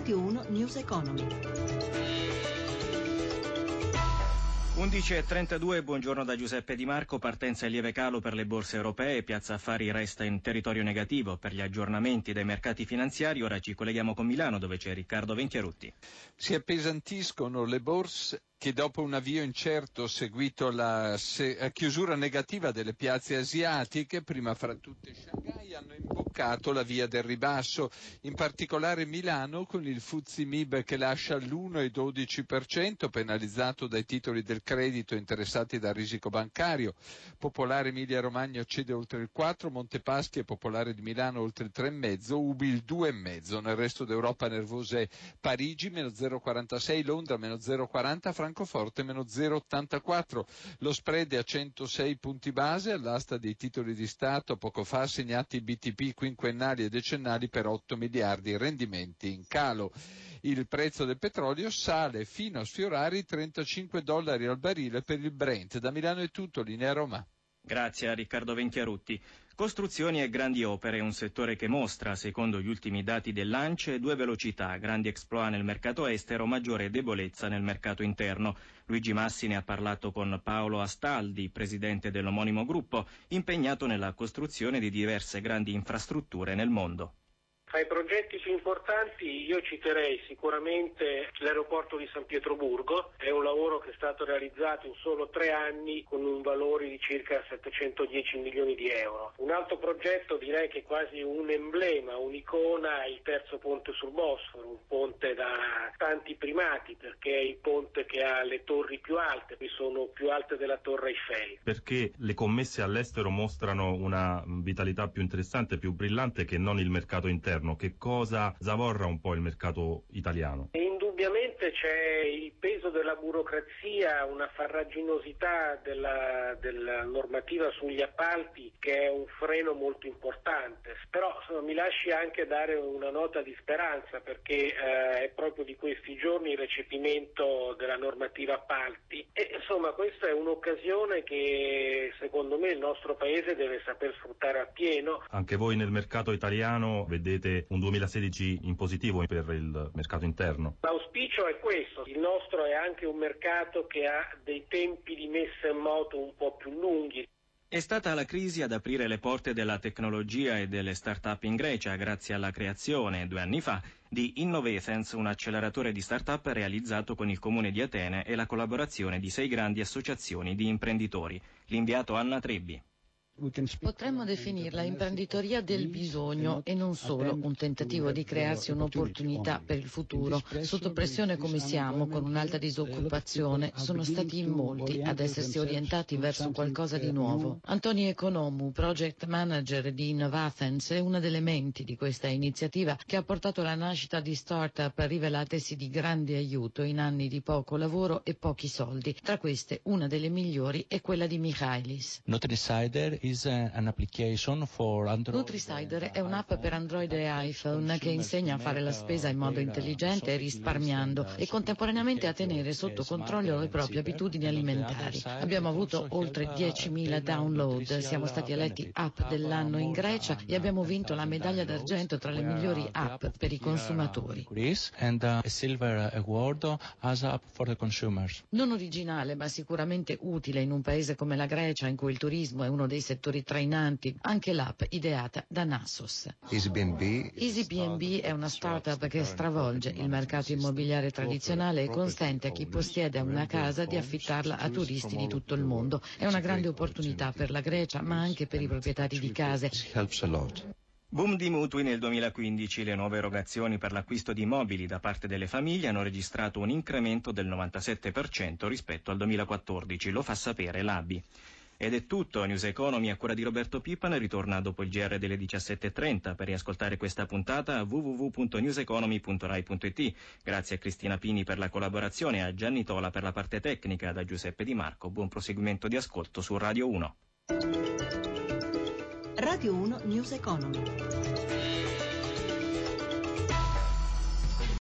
Radio 1 News Economy. 11.32, buongiorno da Giuseppe Di Marco, partenza e lieve calo per le borse europee, Piazza Affari resta in territorio negativo per gli aggiornamenti dei mercati finanziari, ora ci colleghiamo con Milano dove c'è Riccardo Venchiarutti. Si appesantiscono le borse che dopo un avvio incerto seguito alla se- chiusura negativa delle piazze asiatiche, prima fra tutte Shanghai, hanno imboccato la via del ribasso, in particolare Milano con il Fuzzi Mib che lascia l'1,12% penalizzato dai titoli del credito interessati dal risico bancario, Popolare Emilia Romagna cede oltre il 4, Montepaschi e Popolare di Milano oltre il 3,5, Ubi il 2,5, nel resto d'Europa nervose Parigi meno 0,46, Londra meno 0,40, Francoforte meno 0,84. Lo spread è a 106 punti base all'asta dei titoli di Stato, poco fa assegnati BTP quinquennali e decennali per 8 miliardi, rendimenti in calo. Il prezzo del petrolio sale fino a sfiorare i 35 dollari al barile per il Brent. Da Milano è tutto, linea Roma. Grazie a Riccardo Venchiarutti. Costruzioni e grandi opere, un settore che mostra, secondo gli ultimi dati dell'ANCE, due velocità, grandi exploit nel mercato estero, maggiore debolezza nel mercato interno. Luigi Massi ne ha parlato con Paolo Astaldi, presidente dell'omonimo gruppo, impegnato nella costruzione di diverse grandi infrastrutture nel mondo. Tra i progetti più importanti io citerei sicuramente l'aeroporto di San Pietroburgo, è un lavoro che è stato realizzato in solo tre anni con un valore di circa 710 milioni di euro. Un altro progetto direi che è quasi un emblema, un'icona, il terzo ponte sul Bosforo, un ponte da tanti primati perché è il ponte che ha le torri più alte, che sono più alte della torre Eiffel. Perché le commesse all'estero mostrano una vitalità più interessante, più brillante che non il mercato interno? Che cosa zavorra un po' il mercato italiano? Indubbiamente c'è il peso della burocrazia, una farraginosità della, della, normativa sugli appalti che è un freno molto importante. Però insomma, mi lasci anche dare una nota di speranza perché eh, è proprio di questi giorni il recepimento della normativa appalti e insomma questa è un'occasione che secondo me il nostro Paese deve saper sfruttare appieno. Anche voi nel mercato italiano vedete un 2016 in positivo per il mercato interno? L'auspicio è questo, il nostro è anche un mercato che ha dei tempi di messa in moto un po' più lunghi. È stata la crisi ad aprire le porte della tecnologia e delle start-up in Grecia grazie alla creazione, due anni fa, di Innovathens, un acceleratore di start-up realizzato con il Comune di Atene e la collaborazione di sei grandi associazioni di imprenditori. L'inviato Anna Trebbi. Potremmo definirla imprenditoria del bisogno e non solo un tentativo di crearsi un'opportunità per il futuro. Sotto pressione come siamo, con un'alta disoccupazione, sono stati in molti ad essersi orientati verso qualcosa di nuovo. Antoni Economu, project manager di Innovathens, è una delle menti di questa iniziativa che ha portato alla nascita di start-up rivelatesi di grande aiuto in anni di poco lavoro e pochi soldi. Tra queste, una delle migliori è quella di Michailis. Android. Nutricider è un'app per Android e iPhone che insegna a fare la spesa in modo intelligente e risparmiando e contemporaneamente a tenere sotto controllo le proprie abitudini alimentari. Abbiamo avuto oltre 10.000 download, siamo stati eletti app dell'anno in Grecia e abbiamo vinto la medaglia d'argento tra le migliori app per i consumatori. For the consumers. Non originale, ma sicuramente utile in un paese come la Grecia in cui il turismo è uno dei settori trainanti, anche l'app ideata da Nasos. EasyBnB è una startup che stravolge il mercato immobiliare tradizionale e consente a chi possiede una casa di affittarla a turisti di tutto il mondo. È una grande opportunità per la Grecia, ma anche per i proprietari di case. Boom di mutui nel 2015, le nuove erogazioni per l'acquisto di mobili da parte delle famiglie hanno registrato un incremento del 97% rispetto al 2014, lo fa sapere l'ABI. Ed è tutto, News Economy a cura di Roberto Pippan ritorna dopo il GR delle 17.30 per riascoltare questa puntata www.newseconomy.rai.it. Grazie a Cristina Pini per la collaborazione e a Gianni Tola per la parte tecnica da Giuseppe Di Marco. Buon proseguimento di ascolto su Radio 1. Radio 1 News Economy.